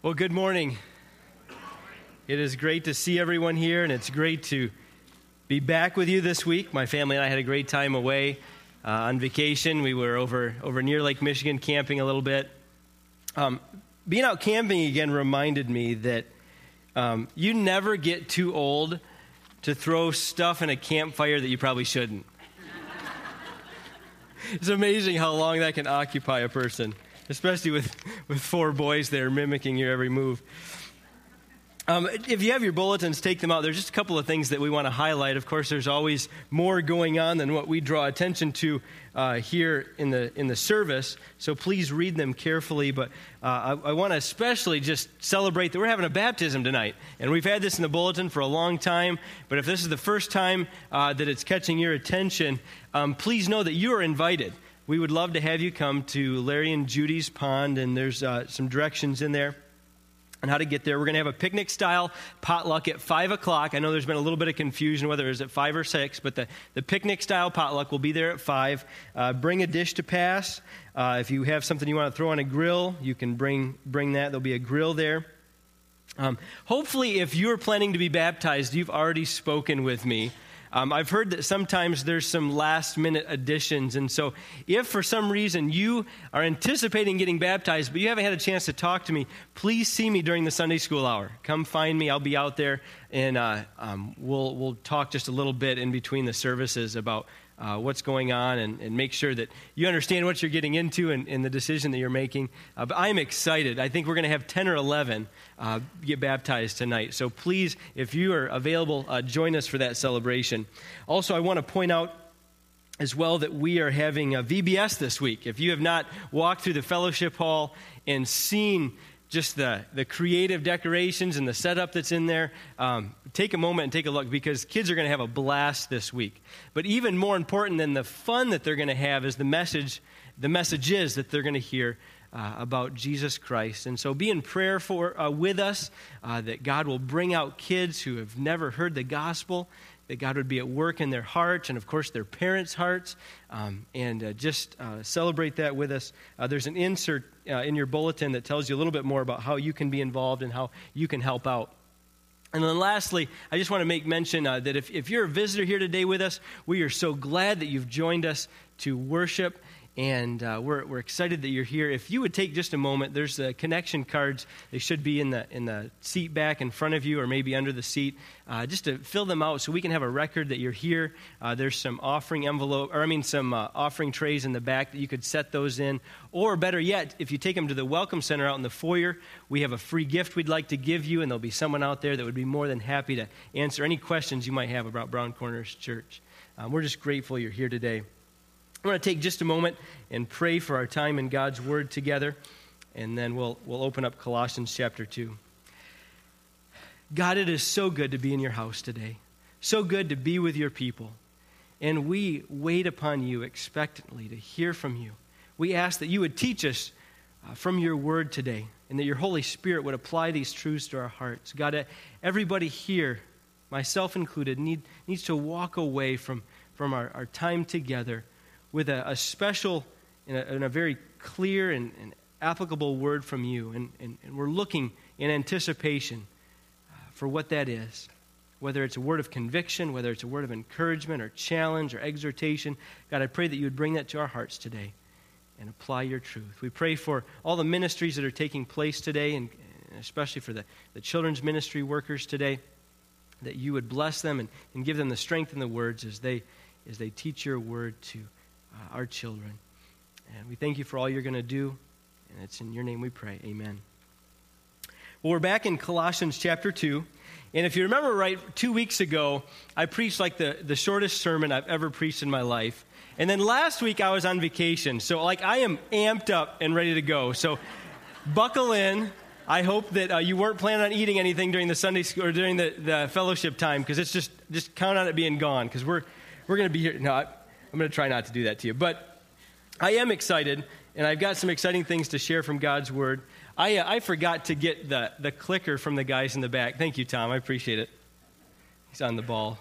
Well, good morning. It is great to see everyone here, and it's great to be back with you this week. My family and I had a great time away uh, on vacation. We were over, over near Lake Michigan camping a little bit. Um, being out camping again reminded me that um, you never get too old to throw stuff in a campfire that you probably shouldn't. it's amazing how long that can occupy a person especially with, with four boys there mimicking your every move. Um, if you have your bulletins, take them out. There's just a couple of things that we want to highlight. Of course, there's always more going on than what we draw attention to uh, here in the in the service. So please read them carefully. But uh, I, I want to especially just celebrate that we're having a baptism tonight, and we've had this in the bulletin for a long time. But if this is the first time uh, that it's catching your attention, um, please know that you are invited we would love to have you come to Larry and Judy's pond, and there's uh, some directions in there on how to get there. We're going to have a picnic style potluck at 5 o'clock. I know there's been a little bit of confusion whether it's at 5 or 6, but the, the picnic style potluck will be there at 5. Uh, bring a dish to pass. Uh, if you have something you want to throw on a grill, you can bring, bring that. There'll be a grill there. Um, hopefully, if you're planning to be baptized, you've already spoken with me um, I've heard that sometimes there's some last minute additions. And so, if for some reason you are anticipating getting baptized, but you haven't had a chance to talk to me, please see me during the Sunday school hour. Come find me. I'll be out there, and uh, um, we'll, we'll talk just a little bit in between the services about uh, what's going on and, and, make sure that you understand what you're getting into and, and the decision that you're making. Uh, but I'm excited. I think we're going to have 10 or 11 uh, get baptized tonight. So please, if you are available, uh, join us for that celebration. Also, I want to point out as well that we are having a VBS this week. If you have not walked through the fellowship hall and seen just the, the creative decorations and the setup that's in there, um, take a moment and take a look because kids are going to have a blast this week. But even more important than the fun that they're going to have is the message, the messages that they're going to hear uh, about Jesus Christ. And so be in prayer for, uh, with us uh, that God will bring out kids who have never heard the gospel that God would be at work in their hearts and, of course, their parents' hearts, um, and uh, just uh, celebrate that with us. Uh, there's an insert uh, in your bulletin that tells you a little bit more about how you can be involved and how you can help out. And then lastly, I just want to make mention uh, that if, if you're a visitor here today with us, we are so glad that you've joined us to worship and uh, we're, we're excited that you're here. If you would take just a moment, there's the connection cards. They should be in the, in the seat back in front of you or maybe under the seat, uh, just to fill them out so we can have a record that you're here. Uh, there's some offering envelope, or I mean, some uh, offering trays in the back that you could set those in. Or better yet, if you take them to the Welcome Center out in the foyer, we have a free gift we'd like to give you, and there'll be someone out there that would be more than happy to answer any questions you might have about Brown Corners Church. Um, we're just grateful you're here today. I want to take just a moment and pray for our time in God's Word together, and then we'll, we'll open up Colossians chapter 2. God, it is so good to be in your house today, so good to be with your people. And we wait upon you expectantly to hear from you. We ask that you would teach us uh, from your word today, and that your Holy Spirit would apply these truths to our hearts. God, uh, everybody here, myself included, need, needs to walk away from, from our, our time together with a, a special and a, and a, very clear and, and, applicable word from you. And, and, and we're looking in anticipation uh, for what that is. Whether it's a word of conviction, whether it's a word of encouragement or challenge or exhortation, God, I pray that you would bring that to our hearts today and apply your truth. We pray for all the ministries that are taking place today, and especially for the, the children's ministry workers today, that you would bless them and, and give them the strength in the words as they, as they teach your word to uh, our children. And we thank you for all you're going to do. And it's in your name we pray. Amen. Well, we're back in Colossians chapter 2. And if you remember right, two weeks ago, I preached like the, the shortest sermon I've ever preached in my life. And then last week, I was on vacation. So, like, I am amped up and ready to go. So, buckle in. I hope that uh, you weren't planning on eating anything during the Sunday school or during the, the fellowship time because it's just, just count on it being gone because we're, we're going to be here. No, I, I'm going to try not to do that to you. But I am excited, and I've got some exciting things to share from God's Word. I, uh, I forgot to get the, the clicker from the guys in the back. Thank you, Tom. I appreciate it. He's on the ball.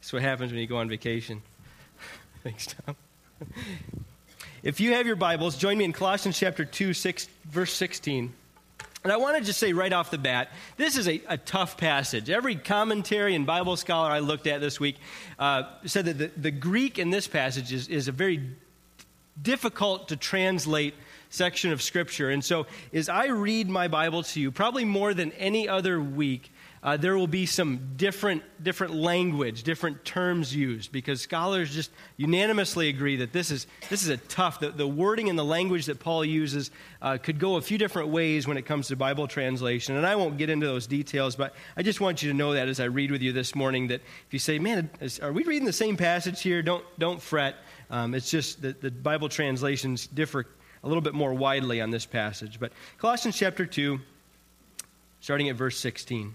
That's what happens when you go on vacation. Thanks, Tom. if you have your Bibles, join me in Colossians chapter 2, 6, verse 16. And I want to just say right off the bat, this is a, a tough passage. Every commentary and Bible scholar I looked at this week uh, said that the, the Greek in this passage is, is a very difficult to translate section of Scripture. And so, as I read my Bible to you, probably more than any other week, uh, there will be some different, different language, different terms used, because scholars just unanimously agree that this is, this is a tough, the, the wording and the language that Paul uses uh, could go a few different ways when it comes to Bible translation. And I won't get into those details, but I just want you to know that as I read with you this morning, that if you say, man, is, are we reading the same passage here? Don't, don't fret. Um, it's just that the Bible translations differ a little bit more widely on this passage. But Colossians chapter 2, starting at verse 16.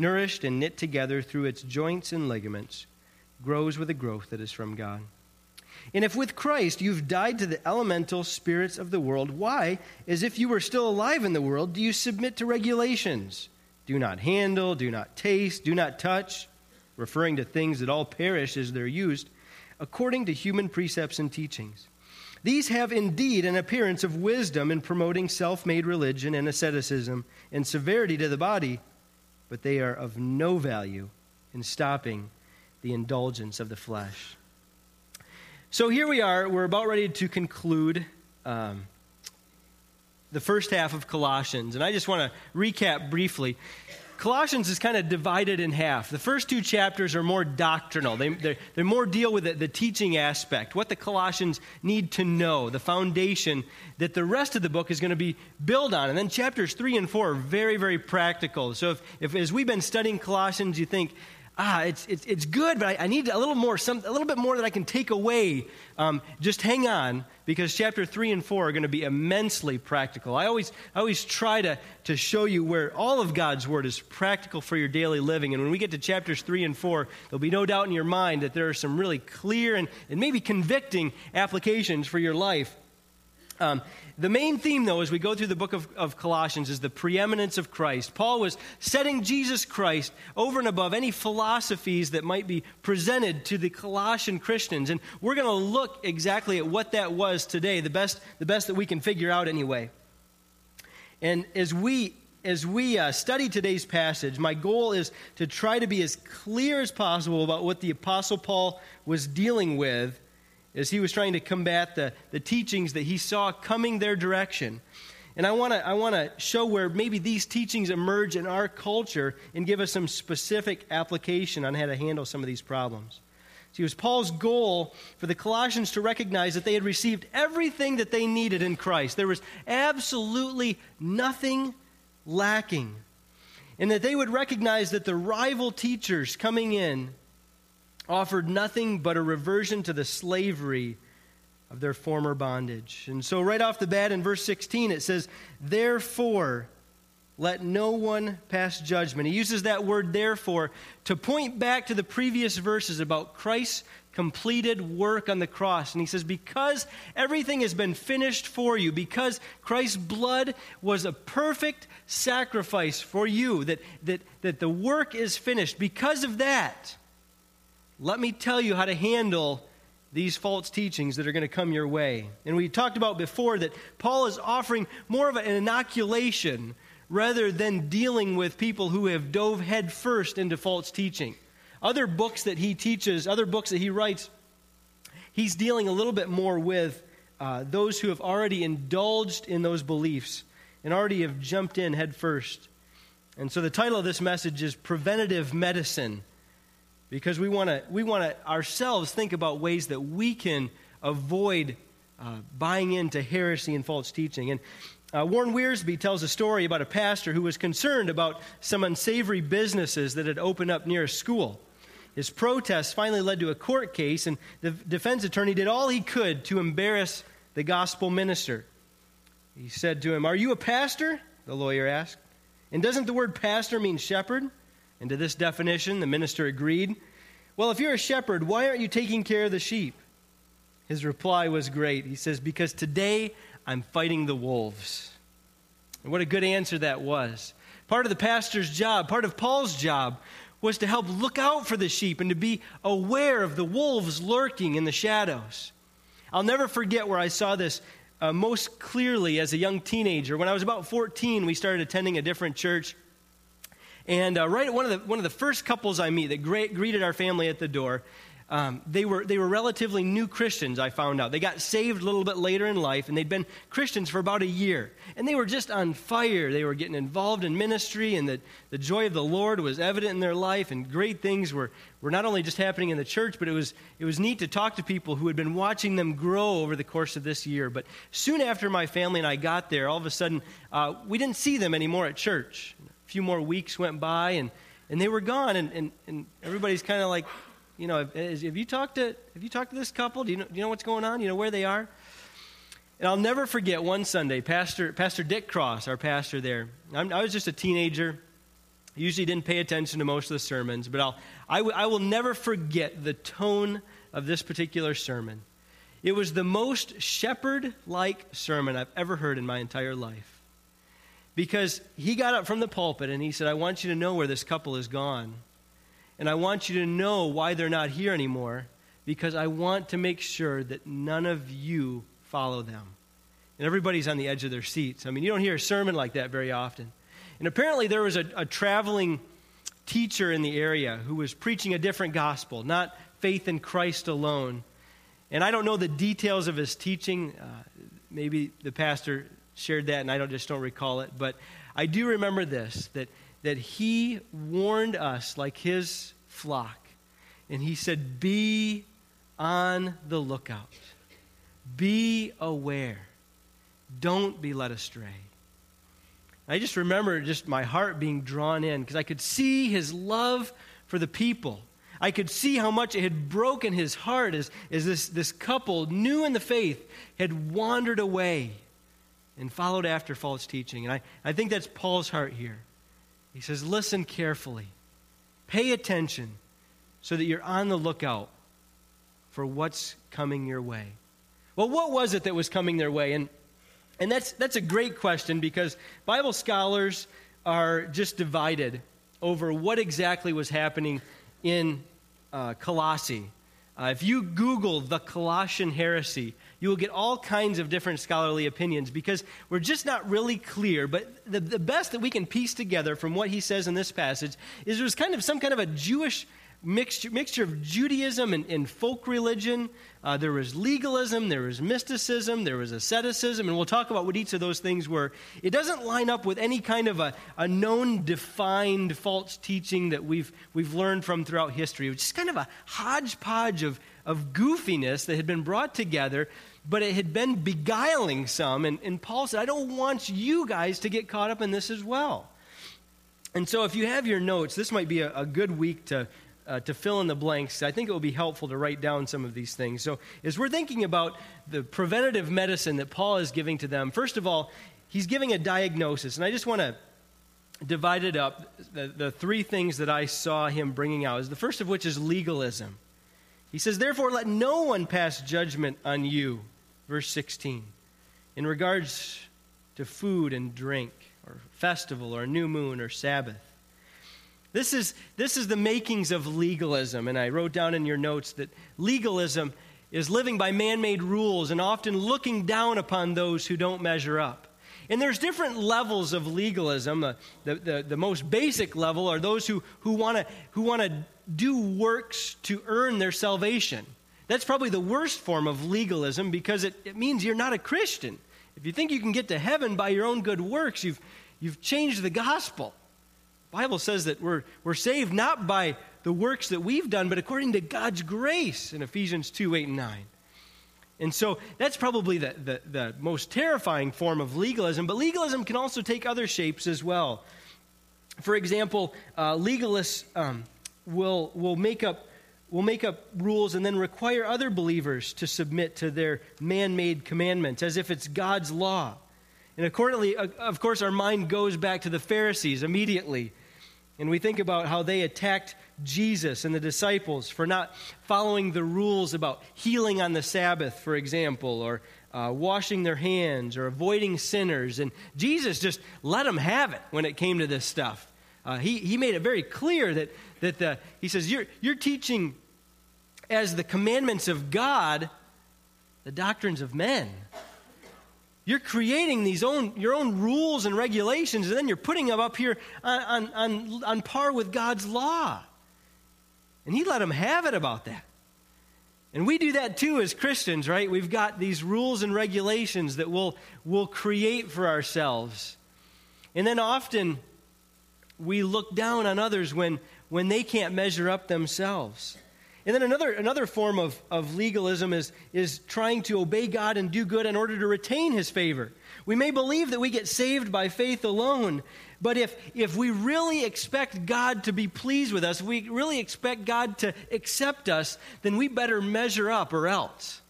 nourished and knit together through its joints and ligaments, grows with a growth that is from God. And if with Christ you've died to the elemental spirits of the world, why, as if you were still alive in the world, do you submit to regulations? Do not handle, do not taste, do not touch, referring to things that all perish as they're used, according to human precepts and teachings. These have indeed an appearance of wisdom in promoting self made religion and asceticism and severity to the body but they are of no value in stopping the indulgence of the flesh. So here we are. We're about ready to conclude um, the first half of Colossians. And I just want to recap briefly. Colossians is kind of divided in half. The first two chapters are more doctrinal, they, they're, they're more deal with the, the, teaching aspect, what the Colossians need to know, the foundation that the rest of the book is going to be built on. And then chapters three and four are very, very practical. So if, if as we've been studying Colossians, you think, ah, it's, it's, it's good, but I, I, need a little more, some, a little bit more that I can take away. Um, just hang on, because chapter 3 and 4 are going to be immensely practical. I always, I always try to, to show you where all of God's word is practical for your daily living. And when we get to chapters 3 and 4, there'll be no doubt in your mind that there are some really clear and, and maybe convicting applications for your life. Um, the main theme, though, as we go through the book of, of, Colossians, is the preeminence of Christ. Paul was setting Jesus Christ over and above any philosophies that might be presented to the Colossian Christians. And we're going to look exactly at what that was today, the best, the best that we can figure out anyway. And as we as we uh, study today's passage, my goal is to try to be as clear as possible about what the Apostle Paul was dealing with as he was trying to combat the, the teachings that he saw coming their direction. And I want to I wanna show where maybe these teachings emerge in our culture and give us some specific application on how to handle some of these problems. See, it was Paul's goal for the Colossians to recognize that they had received everything that they needed in Christ. There was absolutely nothing lacking. And that they would recognize that the rival teachers coming in offered nothing but a reversion to the slavery of their former bondage. And so, right off the bat in verse 16, it says, Therefore, let no one pass judgment. He uses that word therefore to point back to the previous verses about Christ's completed work on the cross. And he says, Because everything has been finished for you, because Christ's blood was a perfect sacrifice for you, that, that, that the work is finished, because of that, let me tell you how to handle these false teachings that are going to come your way. And we talked about before that Paul is offering more of an inoculation rather than dealing with people who have dove headfirst into false teaching. Other books that he teaches, other books that he writes, he's dealing a little bit more with uh, those who have already indulged in those beliefs and already have jumped in headfirst. And so the title of this message is Preventative Medicine because we want to we want to ourselves think about ways that we can avoid uh, buying into heresy and false teaching. And uh, Warren Wiersbe tells a story about a pastor who was concerned about some unsavory businesses that had opened up near a school. His protests finally led to a court case, and the defense attorney did all he could to embarrass the gospel minister. He said to him, Are you a pastor? The lawyer asked. And doesn't the word pastor mean shepherd? And to this definition, the minister agreed. Well, if you're a shepherd, why aren't you taking care of the sheep? His reply was great. He says, Because today I'm fighting the wolves. And what a good answer that was. Part of the pastor's job, part of Paul's job, was to help look out for the sheep and to be aware of the wolves lurking in the shadows. I'll never forget where I saw this uh, most clearly as a young teenager. When I was about 14, we started attending a different church. And uh, right one of, the, one of the first couples I meet that great, greeted our family at the door, um, they, were, they were relatively new Christians, I found out. They got saved a little bit later in life, and they'd been Christians for about a year. And they were just on fire. They were getting involved in ministry, and the, the joy of the Lord was evident in their life, and great things were, were not only just happening in the church, but it was, it was neat to talk to people who had been watching them grow over the course of this year. But soon after my family and I got there, all of a sudden, uh, we didn't see them anymore at church. Few more weeks went by, and, and they were gone, and, and, and everybody's kind of like, you know, have, have, you talked to have you talked to this couple? Do you know, do you know what's going on? You know where they are? And I'll never forget one Sunday, Pastor Pastor Dick Cross, our pastor there. I'm, i was just a teenager. Usually didn't pay attention to most of the sermons, but I'll, I, w- I will never forget the tone of this particular sermon. It was the most shepherd like sermon I've ever heard in my entire life. Because he got up from the pulpit and he said, I want you to know where this couple is gone. And I want you to know why they're not here anymore because I want to make sure that none of you follow them. And everybody's on the edge of their seats. I mean, you don't hear a sermon like that very often. And apparently, there was a, a traveling teacher in the area who was preaching a different gospel, not faith in Christ alone. And I don't know the details of his teaching. Uh, maybe the pastor shared that, and I don't, just don't recall it. But I do remember this that that he warned us like his flock. And he said, Be on the lookout, be aware, don't be led astray. I just remember just my heart being drawn in because I could see his love for the people. I could see how much it had broken his heart as, as this, this couple, new in the faith, had wandered away and followed after false teaching. And I, I think that's Paul's heart here. He says, Listen carefully, pay attention so that you're on the lookout for what's coming your way. Well, what was it that was coming their way? And, and that's, that's a great question because Bible scholars are just divided over what exactly was happening in uh, Colossae. Uh, if you Google the Colossian heresy, you will get all kinds of different scholarly opinions because we're just not really clear. But the, the best that we can piece together from what he says in this passage is there's kind of some kind of a Jewish mixture, mixture of Judaism and, and folk religion. Uh, there was legalism, there was mysticism, there was asceticism, and we'll talk about what each of those things were. It doesn't line up with any kind of a, a known, defined false teaching that we've, we've learned from throughout history. It was just kind of a hodgepodge of, of goofiness that had been brought together but it had been beguiling some. And, and Paul said, I don't want you guys to get caught up in this as well. And so, if you have your notes, this might be a, a good week to, uh, to fill in the blanks. I think it will be helpful to write down some of these things. So, as we're thinking about the preventative medicine that Paul is giving to them, first of all, he's giving a diagnosis. And I just want to divide it up. The, the three things that I saw him bringing out is the first of which is legalism. He says, Therefore, let no one pass judgment on you. Verse 16. In regards to food and drink, or festival, or new moon, or Sabbath. This is, this is the makings of legalism. And I wrote down in your notes that legalism is living by man made rules and often looking down upon those who don't measure up. And there's different levels of legalism. The, the, the, the most basic level are those who, who want to who wanna do works to earn their salvation. That's probably the worst form of legalism because it, it means you're not a Christian. If you think you can get to heaven by your own good works, you've, you've changed the gospel. Bible says that we're, we're saved not by the works that we've done, but according to God's grace in Ephesians 2 8 and 9. And so that's probably the, the, the, most terrifying form of legalism, but legalism can also take other shapes as well. For example, uh, legalists um, will, will, make up, will make up rules and then require other believers to submit to their man made commandments as if it's God's law. And accordingly, of course, our mind goes back to the Pharisees immediately. And we think about how they attacked Jesus and the disciples for not following the rules about healing on the Sabbath, for example, or uh, washing their hands or avoiding sinners. And Jesus just let them have it when it came to this stuff. Uh, he, he made it very clear that, that the, he says, you're, you're teaching as the commandments of God the doctrines of men. You're creating these own, your own rules and regulations, and then you're putting them up here on, on, on on par with God's law. And he let them have it about that. And we do that too as Christians, right? We've got these rules and regulations that we'll, we'll create for ourselves. And then often we look down on others when, when they can't measure up themselves. And then another, another form of, of legalism is, is trying to obey God and do good in order to retain his favor. We may believe that we get saved by faith alone, but if, if we really expect God to be pleased with us, if we really expect God to accept us, then we better measure up or else.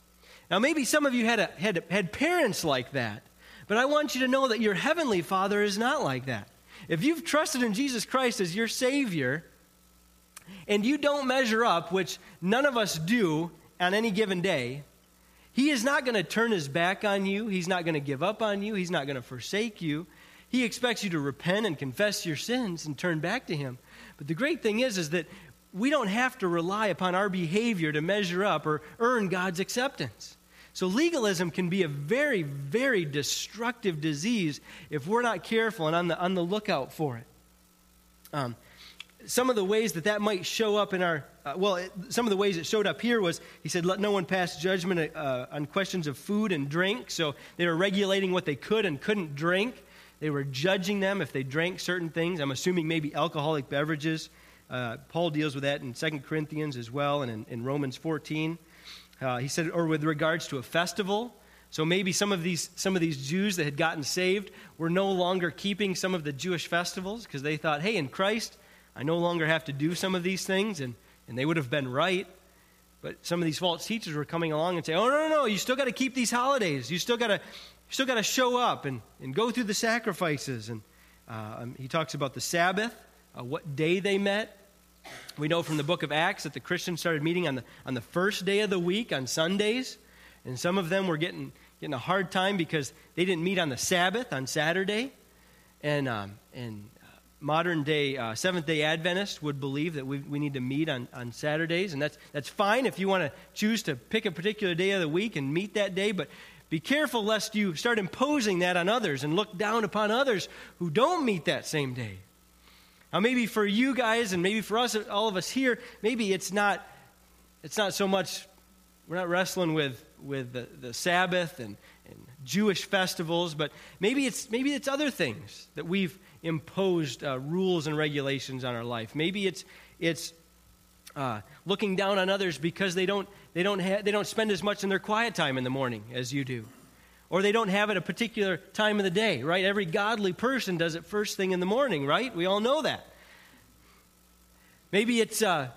Now, maybe some of you had, a, had, had parents like that, but I want you to know that your heavenly Father is not like that. If you've trusted in Jesus Christ as your Savior, and you don't measure up, which none of us do on any given day, He is not going to turn His back on you. He's not going to give up on you. He's not going to forsake you. He expects you to repent and confess your sins and turn back to Him. But the great thing is, is that we don't have to rely upon our behavior to measure up or earn God's acceptance. So, legalism can be a very, very destructive disease if we're not careful and on the, on the lookout for it. Um, some of the ways that that might show up in our, uh, well, it, some of the ways it showed up here was he said, let no one pass judgment uh, on questions of food and drink. So they were regulating what they could and couldn't drink. They were judging them if they drank certain things. I'm assuming maybe alcoholic beverages. Uh, Paul deals with that in 2 Corinthians as well and in, in Romans 14. Uh, he said, or with regards to a festival. So maybe some of these some of these Jews that had gotten saved were no longer keeping some of the Jewish festivals because they thought, hey, in Christ, I no longer have to do some of these things, and, and they would have been right. But some of these false teachers were coming along and saying, oh, no, no, no, you still got to keep these holidays. You still got to still got to show up and, and go through the sacrifices. And uh, um, he talks about the Sabbath, uh, what day they met. We know from the book of Acts that the Christians started meeting on the, on the first day of the week, on Sundays. And some of them were getting, getting a hard time because they didn't meet on the Sabbath, on Saturday. And, um, and modern day uh, Seventh day Adventists would believe that we, we need to meet on, on Saturdays, and that's, that's fine if you want to choose to pick a particular day of the week and meet that day, but be careful lest you start imposing that on others and look down upon others who don't meet that same day. Now, maybe for you guys, and maybe for us, all of us here, maybe it's not, it's not so much, we're not wrestling with, with the, the Sabbath and, and Jewish festivals, but maybe it's, maybe it's other things that we've imposed uh, rules and regulations on our life. Maybe it's, it's uh, looking down on others because they don't, they, don't ha- they don't spend as much in their quiet time in the morning as you do. Or they don't have it at a particular time of the day, right? Every godly person does it first thing in the morning, right? We all know that. Maybe it's, uh,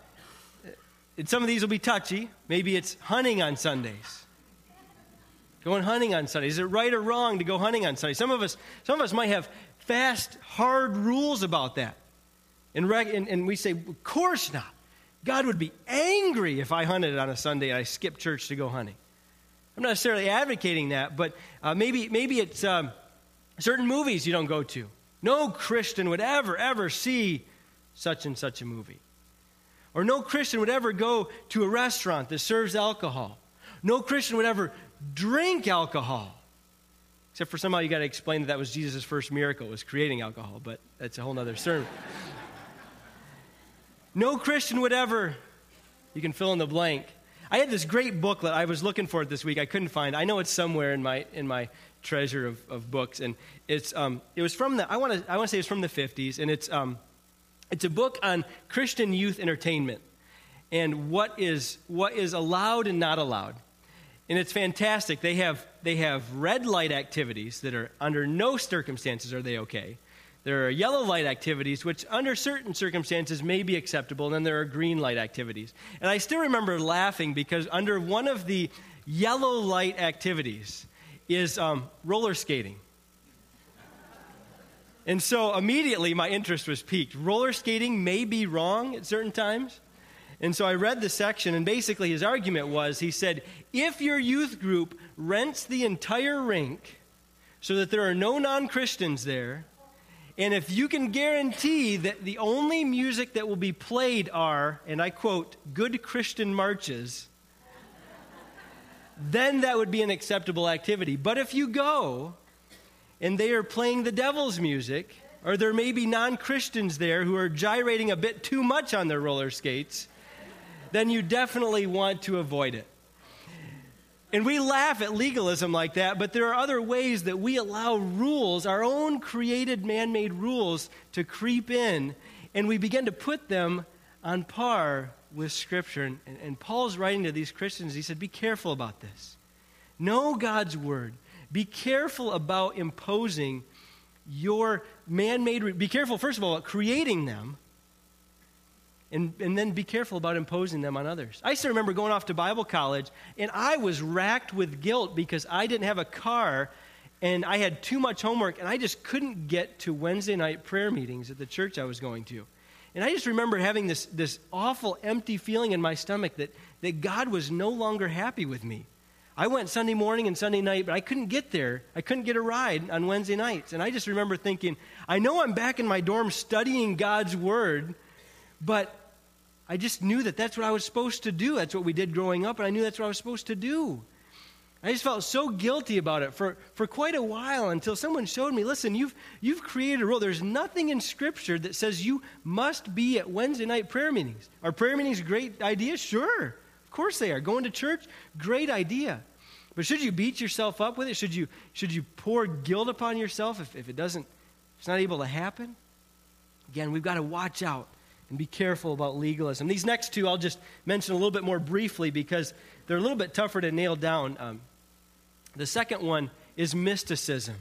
some of these will be touchy. Maybe it's hunting on Sundays. Going hunting on Sundays. Is it right or wrong to go hunting on Sundays? Some of us, some of us might have fast, hard rules about that. And, and, and we say, of course not. God would be angry if I hunted on a Sunday and I skipped church to go hunting. I'm not necessarily advocating that, but uh, maybe, maybe it's um, certain movies you don't go to. No Christian would ever, ever see such and such a movie. Or no Christian would ever go to a restaurant that serves alcohol. No Christian would ever drink alcohol. Except for somehow you got to explain that that was Jesus' first miracle, was creating alcohol, but that's a whole other sermon. no Christian would ever, you can fill in the blank. I had this great booklet. I was looking for it this week. I couldn't find. I know it's somewhere in my, in my treasure of, of books. And it's, um, it was from the, I want to I wanna say it's from the 50s. And it's, um, it's a book on Christian youth entertainment and what is, what is allowed and not allowed. And it's fantastic. They have, they have red light activities that are under no circumstances are they okay. There are yellow light activities, which under certain circumstances may be acceptable, and then there are green light activities. And I still remember laughing because under one of the yellow light activities is um, roller skating. And so immediately my interest was piqued. Roller skating may be wrong at certain times. And so I read the section, and basically his argument was he said, if your youth group rents the entire rink so that there are no non Christians there, and if you can guarantee that the only music that will be played are, and I quote, good Christian marches, then that would be an acceptable activity. But if you go and they are playing the devil's music, or there may be non Christians there who are gyrating a bit too much on their roller skates, then you definitely want to avoid it. And we laugh at legalism like that, but there are other ways that we allow rules, our own created man made rules, to creep in, and we begin to put them on par with Scripture. And, and, Paul's writing to these Christians, he said, Be careful about this. Know God's Word. Be careful about imposing your man made, be careful, first of all, creating them, and, and then be careful about imposing them on others. I still remember going off to Bible college, and I was racked with guilt because I didn't have a car and I had too much homework, and I just couldn't get to Wednesday night prayer meetings at the church I was going to. And I just remember having this, this awful, empty feeling in my stomach that, that God was no longer happy with me. I went Sunday morning and Sunday night, but I couldn't get there. I couldn't get a ride on Wednesday nights. And I just remember thinking, I know I'm back in my dorm studying God's Word, but I just knew that that's what I was supposed to do. That's what we did growing up, and I knew that's what I was supposed to do. I just felt so guilty about it for, for quite a while until someone showed me listen, you've, you've created a rule. There's nothing in Scripture that says you must be at Wednesday night prayer meetings. Are prayer meetings a great idea? Sure. Of course they are. Going to church, great idea. But should you beat yourself up with it? Should you, should you pour guilt upon yourself if, if it doesn't, if it's not able to happen? Again, we've got to watch out and be careful about legalism. These next two I'll just mention a little bit more briefly because they're a little bit tougher to nail down. Um, the second one is mysticism.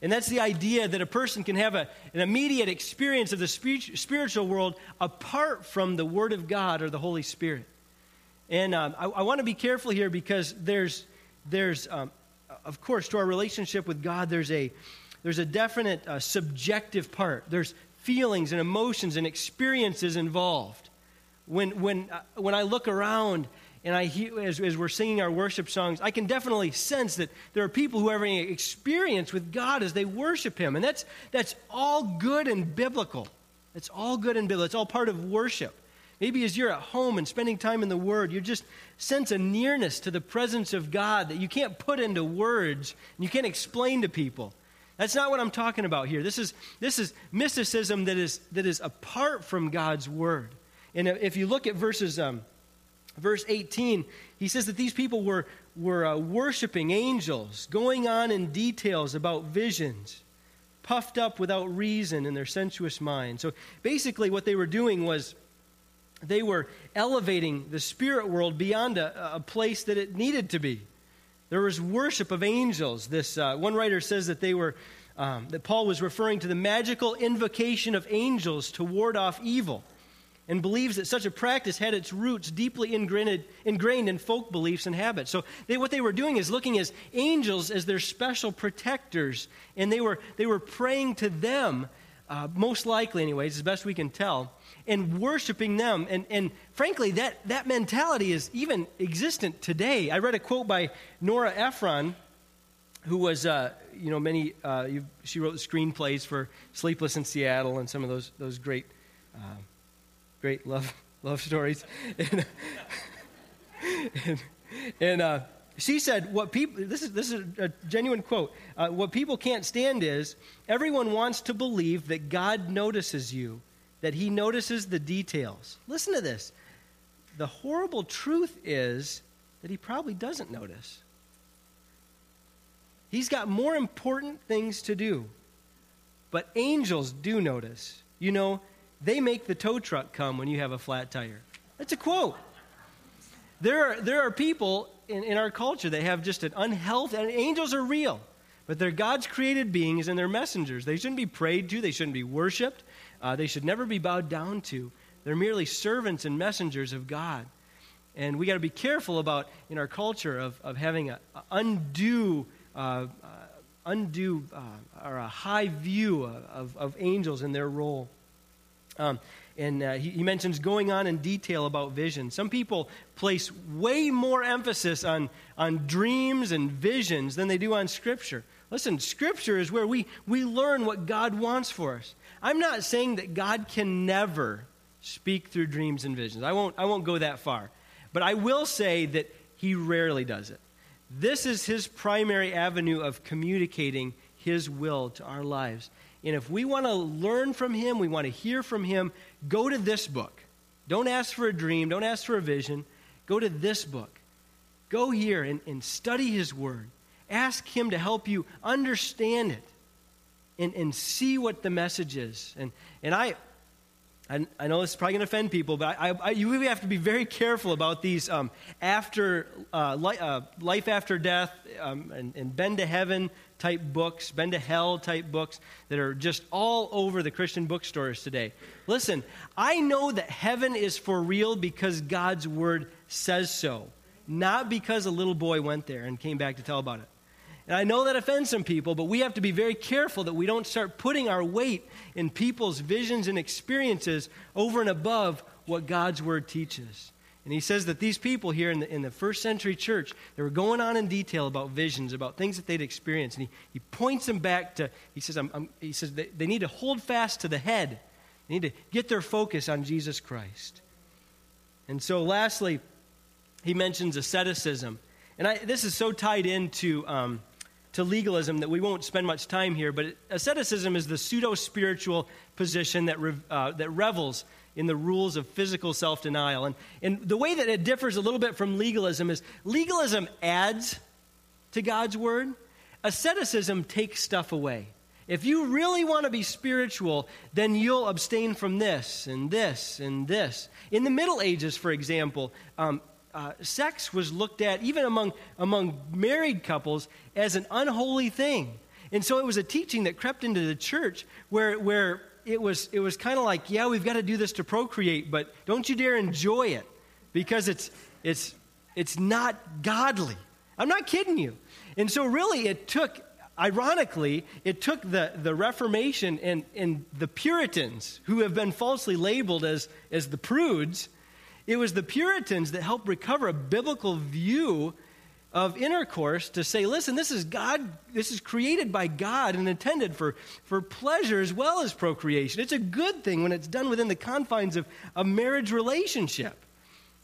And that's the idea that a person can have a, an immediate experience of the spiritual world apart from the Word of God or the Holy Spirit. And um, I, I want to be careful here because there's, there's um, of course, to our relationship with God, there's a, there's a definite uh, subjective part. There's feelings and emotions and experiences involved. When, when, uh, when I look around and I hear, as, as we're singing our worship songs, I can definitely sense that there are people who having an experience with God as they worship Him. And that's, that's all good and biblical. It's all good and biblical. It's all part of worship. Maybe as you're at home and spending time in the Word, you just sense a nearness to the presence of God that you can't put into words and you can't explain to people. That's not what I'm talking about here. This is, this is mysticism that is, that is apart from God's Word. And if you look at verses um, verse 18, he says that these people were, were uh, worshiping angels, going on in details about visions, puffed up without reason in their sensuous mind. So basically, what they were doing was they were elevating the spirit world beyond a, a place that it needed to be. There was worship of angels. This uh, one writer says that they were um, that Paul was referring to the magical invocation of angels to ward off evil and believes that such a practice had its roots deeply ingrained, ingrained in folk beliefs and habits. So they, what they were doing is looking as angels as their special protectors, and they were, they were praying to them, uh, most likely, anyways, as best we can tell, and worshiping them. And, and frankly, that, that mentality is even existent today. I read a quote by Nora Ephron, who was, uh, you know, many, uh, she wrote screenplays for Sleepless in Seattle and some of those, those great. Uh, great love love stories. and, and, and uh, she said, "What people this is this is a genuine quote. Uh, what people can't stand is everyone wants to believe that God notices you, that He notices the details. Listen to this. The horrible truth is that He probably doesn't notice. He's got more important things to do, but angels do notice. You know, they make the tow truck come when you have a flat tire. That's a quote. There are, there are people in, in our culture They have just an unhealthy, and angels are real, but they're God's created beings and they're messengers. They shouldn't be prayed to, they shouldn't be worshiped, uh, they should never be bowed down to. They're merely servants and messengers of God. And we got to be careful about, in our culture, of, of having an undue, uh, uh, undue uh, or a high view of, of angels and their role. Um, and uh, he, he, mentions going on in detail about vision. Some people place way more emphasis on, on dreams and visions than they do on Scripture. Listen, Scripture is where we, we learn what God wants for us. I'm not saying that God can never speak through dreams and visions. I won't, I won't go that far. But I will say that He rarely does it. This is His primary avenue of communicating His will to our lives. And if we want to learn from Him, we want to hear from Him, go to this book. Don't ask for a dream, don't ask for a vision. Go to this book. Go here and, and study His Word. Ask Him to help you understand it and, and see what the message is. And, and I, I, I know this is probably going to offend people, but I, I, you really have to be very careful about these um, after uh, li- uh, life after death um, and, and bend to heaven type books, bend to hell type books that are just all over the Christian bookstores today. Listen, I know that heaven is for real because God's word says so, not because a little boy went there and came back to tell about it. And I know that offends some people, but we have to be very careful that we don't start putting our weight in people's visions and experiences over and above what God's word teaches. And he says that these people here in the, in the first century church, they were going on in detail about visions, about things that they'd experienced. And he, he points them back to, he says, I'm, I'm, he says they, they need to hold fast to the head. They need to get their focus on Jesus Christ. And so, lastly, he mentions asceticism. And I, this is so tied into, um, to legalism that we won't spend much time here, but asceticism is the pseudo spiritual position that, uh, that revels in the rules of physical self denial. And, and the way that it differs a little bit from legalism is legalism adds to God's word, asceticism takes stuff away. If you really want to be spiritual, then you'll abstain from this and this and this. In the Middle Ages, for example, um, uh, sex was looked at, even among, among married couples, as an unholy thing. And so it was a teaching that crept into the church where, where it was, it was kind of like, yeah, we've got to do this to procreate, but don't you dare enjoy it because it's, it's, it's not godly. I'm not kidding you. And so, really, it took, ironically, it took the, the Reformation and, and the Puritans, who have been falsely labeled as, as the prudes, it was the Puritans that helped recover a biblical view of intercourse to say, listen, this is God, this is created by God and intended for, for pleasure as well as procreation. It's a good thing when it's done within the confines of a marriage relationship.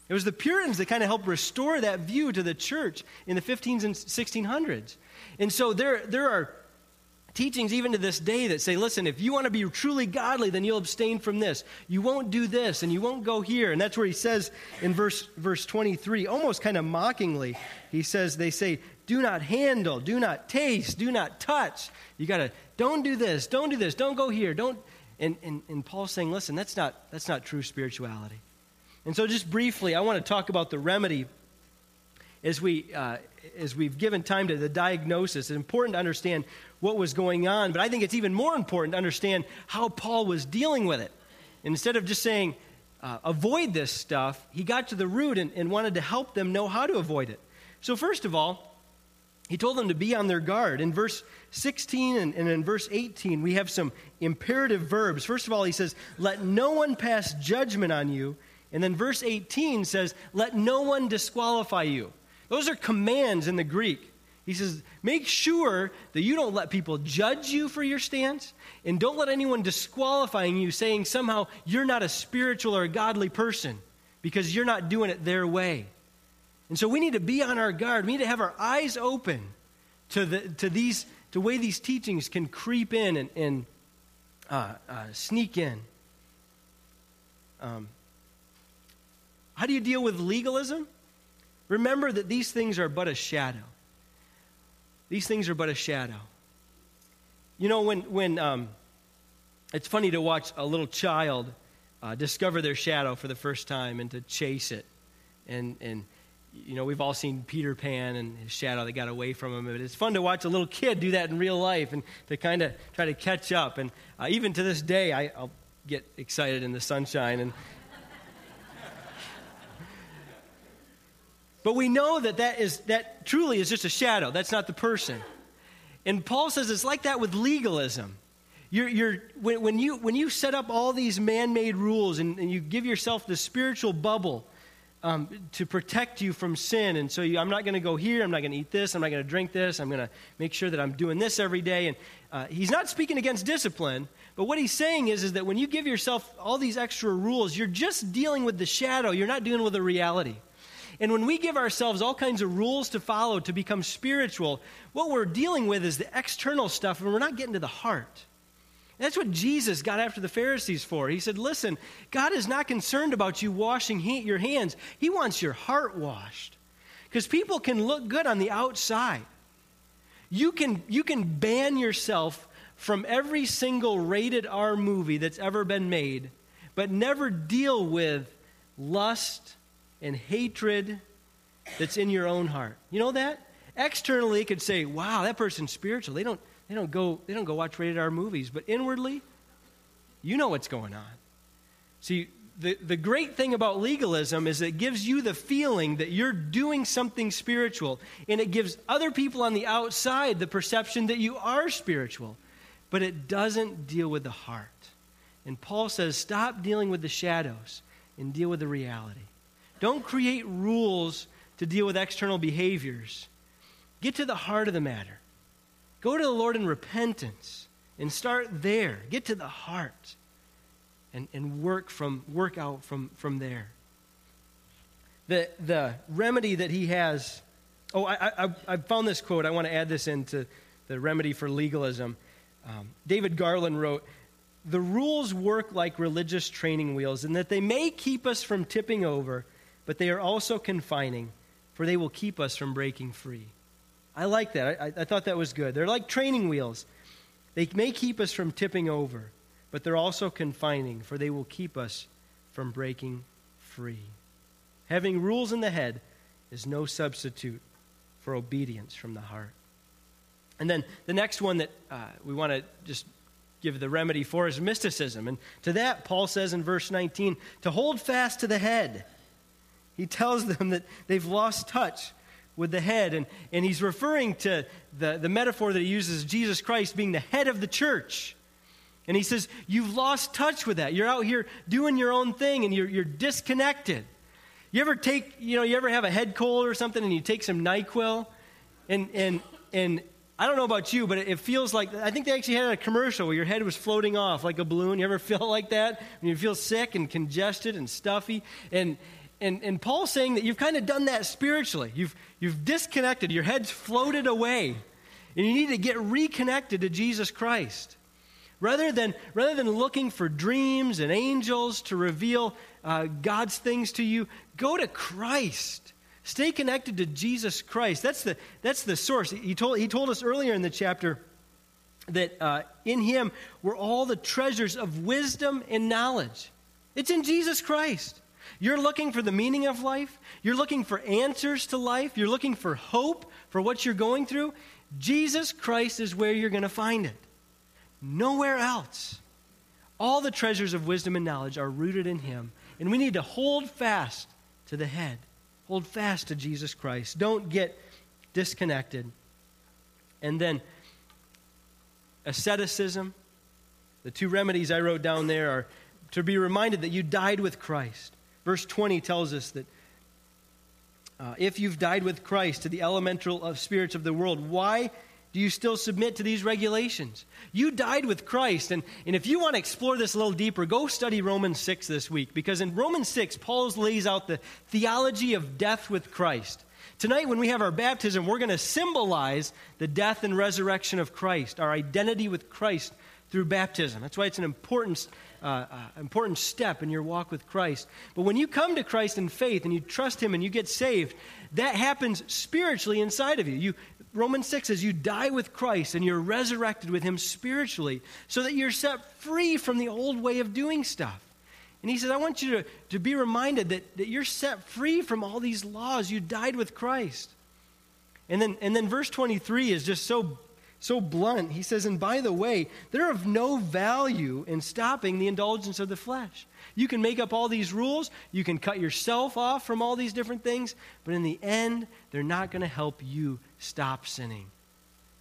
It was the Puritans that kind of helped restore that view to the church in the 15s and 1600s. And so there, there are teachings even to this day that say, listen, if you want to be truly godly, then you'll abstain from this. You won't do this and you won't go here. And that's where he says in verse, verse 23, almost kind of mockingly, he says, they say, do not handle, do not taste, do not touch. You got to, don't do this, don't do this, don't go here, don't. And, and, and Paul's saying, listen, that's not, that's not true spirituality. And so, just briefly, I want to talk about the remedy as, we, uh, as we've given time to the diagnosis. It's important to understand what was going on, but I think it's even more important to understand how Paul was dealing with it. Instead of just saying, uh, avoid this stuff, he got to the root and, and wanted to help them know how to avoid it. So, first of all, he told them to be on their guard. In verse 16 and, and, in verse 18, we have some imperative verbs. First of all, he says, Let no one pass judgment on you. And then verse 18 says, Let no one disqualify you. Those are commands in the Greek. He says, make sure that you don't let people judge you for your stance, and don't let anyone disqualifying you saying somehow you're not a spiritual or a godly person because you're not doing it their way. And so we need to be on our guard. We need to have our eyes open to, the, to these, to way these teachings can creep in and, and uh, uh, sneak in. Um, how do you deal with legalism? Remember that these things are but a shadow. These things are but a shadow. You know, when, when um, it's funny to watch a little child uh, discover their shadow for the first time and to chase it. And, and, you know, we've all seen Peter Pan and his shadow that got away from him. But it's fun to watch a little kid do that in real life and to kind of try to catch up. And uh, even to this day, I, I'll get excited in the sunshine and But we know that that, is, that truly is just a shadow. That's not the person. And Paul says it's like that with legalism. You're, you're, when, when, you, when you set up all these man made rules and, and, you give yourself the spiritual bubble um, to protect you from sin, and so you, I'm not going to go here, I'm not going to eat this, I'm not going to drink this, I'm going to make sure that I'm doing this every day. And uh, he's not speaking against discipline, but what he's saying is, is that when you give yourself all these extra rules, you're just dealing with the shadow, you're not dealing with the reality. And when we give ourselves all kinds of rules to follow to become spiritual, what we're dealing with is the external stuff, and we're not getting to the heart. That's what Jesus got after the Pharisees for. He said, Listen, God is not concerned about you washing your hands, He wants your heart washed. Because people can look good on the outside. You can, you can ban yourself from every single rated R movie that's ever been made, but never deal with lust and hatred that's in your own heart. You know that? Externally, could say, wow, that person's spiritual. They don't, they don't, go, they don't go watch rated R movies. But inwardly, you know what's going on. See, the, the great thing about legalism is it gives you the feeling that you're doing something spiritual, and it gives other people on the outside the perception that you are spiritual. But it doesn't deal with the heart. And Paul says, stop dealing with the shadows and deal with the reality. Don't create rules to deal with external behaviors. Get to the heart of the matter. Go to the Lord in repentance and start there. Get to the heart and, and work, from, work out from, from there. The, the remedy that he has. Oh, I, I, I found this quote. I want to add this into the remedy for legalism. Um, David Garland wrote The rules work like religious training wheels in that they may keep us from tipping over but they are also confining, for they will keep us from breaking free. I like that. I, I, thought that was good. They're like training wheels. They may keep us from tipping over, but they're also confining, for they will keep us from breaking free. Having rules in the head is no substitute for obedience from the heart. And then the next one that uh, we want to just give the remedy for is mysticism. And to that, Paul says in verse 19 to hold fast to the head he tells them that they've lost touch with the head. And, and he's referring to the, the metaphor that he uses Jesus Christ being the head of the church. And he says, You've lost touch with that. You're out here doing your own thing and you're, you're disconnected. You ever take, you know, you ever have a head cold or something and you take some NyQuil? And, and, and I don't know about you, but it feels like, I think they actually had a commercial where your head was floating off like a balloon. You ever feel like that? When you feel sick and congested and stuffy? And, and, and Paul's saying that you've kind of done that spiritually. You've, you've disconnected, your head's floated away, and you need to get reconnected to Jesus Christ. Rather than, rather than looking for dreams and angels to reveal uh, God's things to you, go to Christ. Stay connected to Jesus Christ. That's the, that's the source. He told, he told us earlier in the chapter that uh, in Him were all the treasures of wisdom and knowledge. It's in Jesus Christ. You're looking for the meaning of life. You're looking for answers to life. You're looking for hope for what you're going through. Jesus Christ is where you're going to find it. Nowhere else. All the treasures of wisdom and knowledge are rooted in Him. And we need to hold fast to the head. Hold fast to Jesus Christ. Don't get disconnected. And then asceticism. The two remedies I wrote down there are to be reminded that you died with Christ. Verse 20 tells us that uh, if you've died with Christ to the elemental of spirits of the world, why do you still submit to these regulations? You died with Christ. And, and if you want to explore this a little deeper, go study Romans 6 this week. Because in Romans 6, Paul lays out the theology of death with Christ. Tonight, when we have our baptism, we're going to symbolize the death and resurrection of Christ, our identity with Christ through baptism. That's why it's an important uh, important step in your walk with Christ. But when you come to Christ in faith and you trust Him and you get saved, that happens spiritually inside of you. you Romans 6 says you die with Christ and you're resurrected with Him spiritually so that you're set free from the old way of doing stuff. And he says, I want you to, to be reminded that, that you're set free from all these laws. You died with Christ. And then, and then verse 23 is just so so blunt. He says, and by the way, they're of no value in stopping the indulgence of the flesh. You can make up all these rules, you can cut yourself off from all these different things, but in the end, they're not going to help you stop sinning.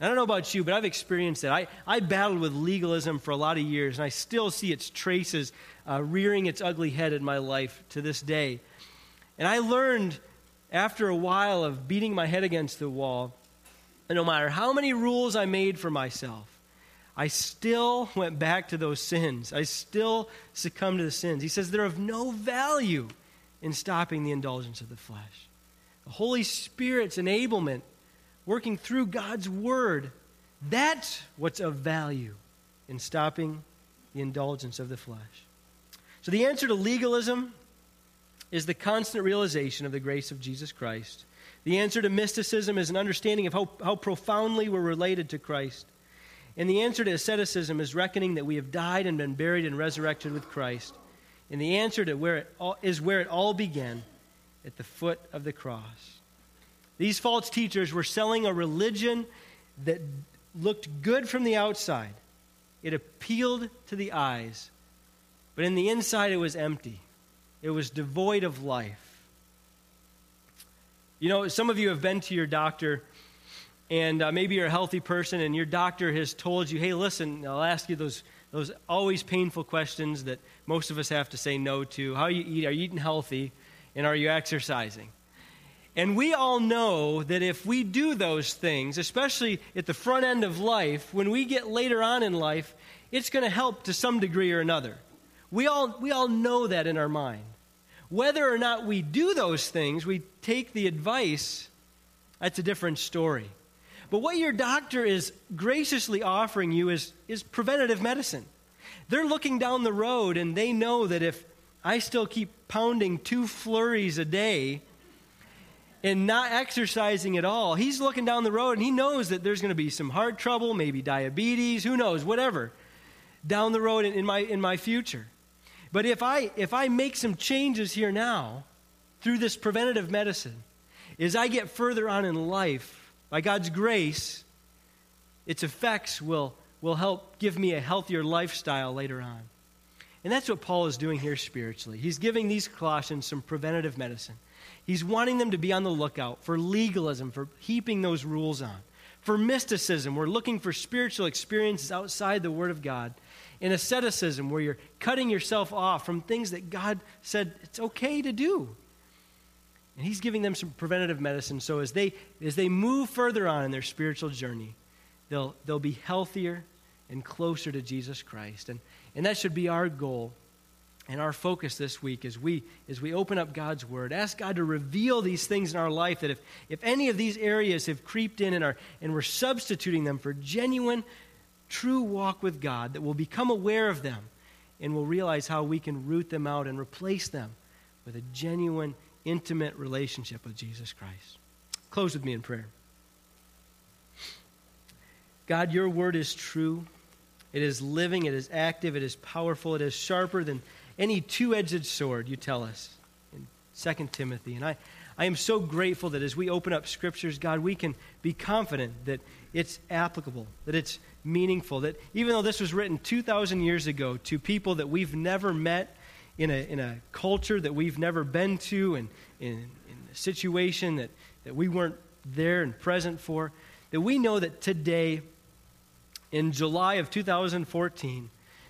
I don't know about you, but I've experienced that. I, I battled with legalism for a lot of years, and I still see its traces uh, rearing its ugly head in my life to this day. And I learned after a while of beating my head against the wall no matter how many rules I made for myself, I still went back to those sins. I still succumbed to the sins. He says they're of no value in stopping the indulgence of the flesh. The Holy Spirit's enablement working through God's Word. That's what's of value in stopping the indulgence of the flesh. So, the answer to legalism is the constant realization of the grace of Jesus Christ. The answer to mysticism is an understanding of how, how profoundly we're related to Christ. And the answer to asceticism is reckoning that we have died and been buried and resurrected with Christ. And the answer to where it all, is where it all began at the foot of the cross. These false teachers were selling a religion that looked good from the outside. It appealed to the eyes, but in the inside it was empty. It was devoid of life. You know, some of you have been to your doctor, and uh, maybe you're a healthy person, and your doctor has told you, hey, listen, I'll ask you those, those always painful questions that most of us have to say no to. How you eat? Are you eating healthy? And are you exercising? And we all know that if we do those things, especially at the front end of life, when we get later on in life, it's going to help to some degree or another. We all, we all know that in our mind. Whether or not we do those things, we take the advice, that's a different story. But what your doctor is graciously offering you is, is preventative medicine. They're looking down the road and they know that if I still keep pounding two flurries a day, and not exercising at all, he's looking down the road and he knows that there's going to be some heart trouble, maybe diabetes, who knows, whatever, down the road in, in, my, in my future. But if I, if I make some changes here now through this preventative medicine, as I get further on in life, by God's grace, its effects will, will help give me a healthier lifestyle later on. And that's what Paul is doing here spiritually. He's giving these Colossians some preventative medicine. He's wanting them to be on the lookout for legalism, for heaping those rules on. For mysticism, we're looking for spiritual experiences outside the Word of God. In asceticism, where you're cutting yourself off from things that God said it's okay to do. And He's giving them some preventative medicine so as they, as they move further on in their spiritual journey, they'll, they'll be healthier and closer to Jesus Christ. And, and that should be our goal and our focus this week as we as we open up God's word ask God to reveal these things in our life that if if any of these areas have creeped in and are and we're substituting them for genuine true walk with God that we'll become aware of them and we'll realize how we can root them out and replace them with a genuine intimate relationship with Jesus Christ. Close with me in prayer. God your word is true. It is living it is active it is powerful it is sharper than any two edged sword, you tell us in 2 Timothy. And I, I am so grateful that as we open up scriptures, God, we can be confident that it's applicable, that it's meaningful, that even though this was written 2,000 years ago to people that we've never met in a, in a culture that we've never been to and in, in a situation that, that we weren't there and present for, that we know that today, in July of 2014,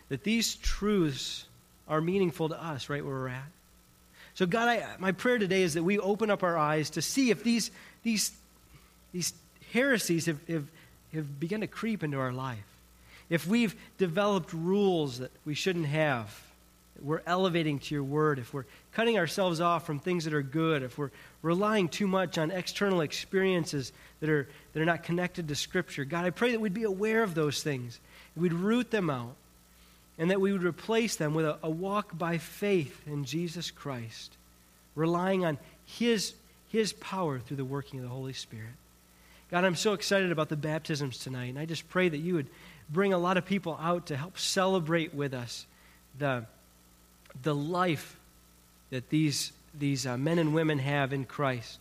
that these truths are meaningful to us right where we're at. So, God, I, my prayer today is that we open up our eyes to see if these, these, these heresies have, have, have begun to creep into our life. If we've developed rules that we shouldn't have, we're elevating to your word, if we're cutting ourselves off from things that are good, if we're relying too much on external experiences that are, that are not connected to Scripture, God, I pray that we'd be aware of those things. We'd root them out and that we would replace them with a, a walk by faith in Jesus Christ, relying on His, His power through the working of the Holy Spirit. God, I'm so excited about the baptisms tonight, and I just pray that you would bring a lot of people out to help celebrate with us the, the life that these, these uh, men and women have in Christ.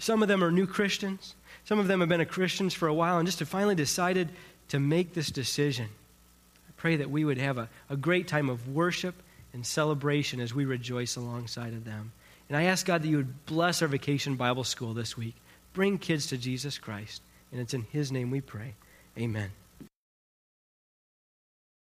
Some of them are new Christians. Some of them have been Christians for a while and just have finally decided to make this decision I pray that we would have a, a great time of worship and celebration as we rejoice alongside of them. And I ask God that you would bless our vacation Bible school this week. Bring kids to Jesus Christ. And it's in His name we pray. Amen.